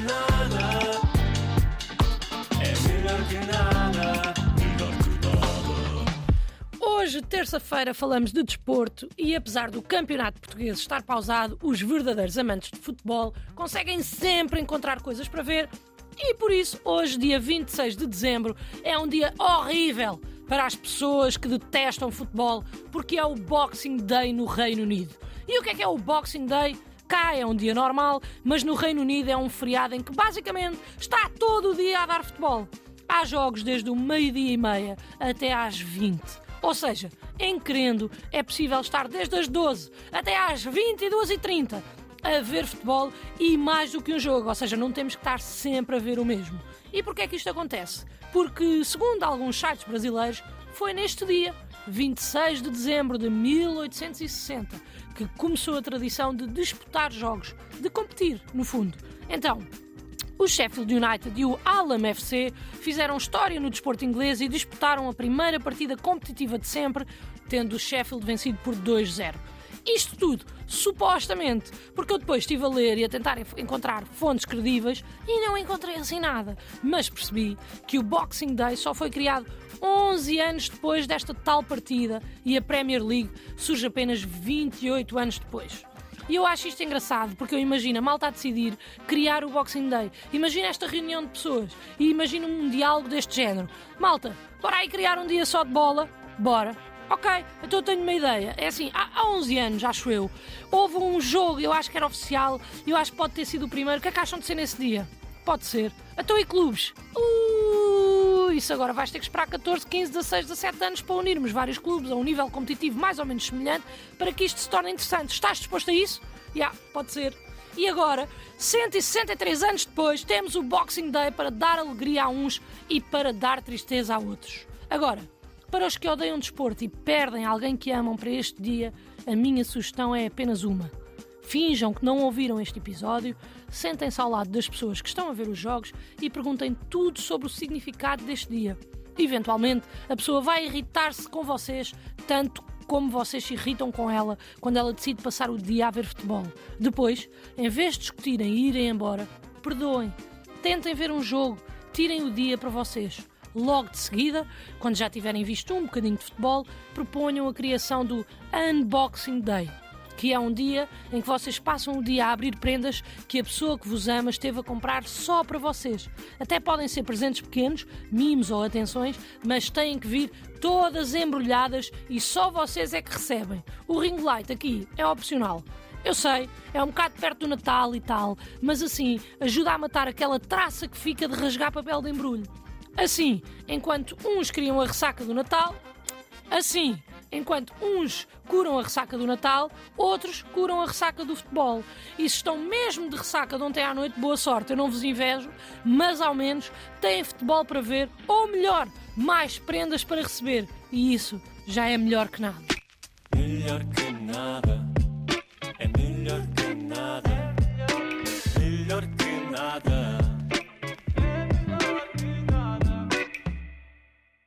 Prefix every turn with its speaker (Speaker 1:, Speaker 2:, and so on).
Speaker 1: nada. É. Melhor que nada.
Speaker 2: Hoje, terça-feira, falamos de desporto e apesar do campeonato português estar pausado, os verdadeiros amantes de futebol conseguem sempre encontrar coisas para ver e por isso, hoje, dia 26 de dezembro, é um dia horrível para as pessoas que detestam futebol porque é o Boxing Day no Reino Unido. E o que é que é o Boxing Day? Cá é um dia normal, mas no Reino Unido é um feriado em que basicamente está todo o dia a dar futebol. Há jogos desde o meio-dia e meia até às 20. Ou seja, em querendo, é possível estar desde as 12 até às 22h30 a ver futebol e mais do que um jogo, ou seja, não temos que estar sempre a ver o mesmo. E porquê é que isto acontece? Porque, segundo alguns sites brasileiros, foi neste dia, 26 de dezembro de 1860, que começou a tradição de disputar jogos, de competir, no fundo. Então, o Sheffield United e o Hallam FC fizeram história no desporto inglês e disputaram a primeira partida competitiva de sempre, tendo o Sheffield vencido por 2-0. Isto tudo, supostamente, porque eu depois estive a ler e a tentar encontrar fontes credíveis e não encontrei assim nada. Mas percebi que o Boxing Day só foi criado 11 anos depois desta tal partida e a Premier League surge apenas 28 anos depois. E eu acho isto engraçado, porque eu imagino a malta a decidir criar o Boxing Day. Imagina esta reunião de pessoas e imagina um diálogo deste género. Malta, bora aí criar um dia só de bola? Bora. Ok, então eu tenho uma ideia. É assim, há, há 11 anos, acho eu, houve um jogo, eu acho que era oficial, eu acho que pode ter sido o primeiro. O que é que acham de ser nesse dia? Pode ser. Então e clubes? Uh, isso agora vais ter que esperar 14, 15, 16, 17 anos para unirmos vários clubes a um nível competitivo mais ou menos semelhante para que isto se torne interessante. Estás disposto a isso? Já, yeah, pode ser. E agora, 163 anos depois, temos o Boxing Day para dar alegria a uns e para dar tristeza a outros. Agora, para os que odeiam desporto e perdem alguém que amam para este dia, a minha sugestão é apenas uma. Finjam que não ouviram este episódio, sentem-se ao lado das pessoas que estão a ver os jogos e perguntem tudo sobre o significado deste dia. Eventualmente, a pessoa vai irritar-se com vocês tanto como vocês se irritam com ela quando ela decide passar o dia a ver futebol. Depois, em vez de discutirem e irem embora, perdoem. Tentem ver um jogo, tirem o dia para vocês. Logo de seguida, quando já tiverem visto um bocadinho de futebol, proponham a criação do Unboxing Day, que é um dia em que vocês passam o dia a abrir prendas que a pessoa que vos ama esteve a comprar só para vocês. Até podem ser presentes pequenos, mimos ou atenções, mas têm que vir todas embrulhadas e só vocês é que recebem. O ring light aqui é opcional. Eu sei, é um bocado perto do Natal e tal, mas assim ajuda a matar aquela traça que fica de rasgar papel de embrulho. Assim, enquanto uns criam a ressaca do Natal, assim, enquanto uns curam a ressaca do Natal, outros curam a ressaca do futebol. E se estão mesmo de ressaca de ontem à noite, boa sorte, eu não vos invejo, mas ao menos têm futebol para ver, ou melhor, mais prendas para receber. E isso já é melhor que nada.
Speaker 1: Melhor que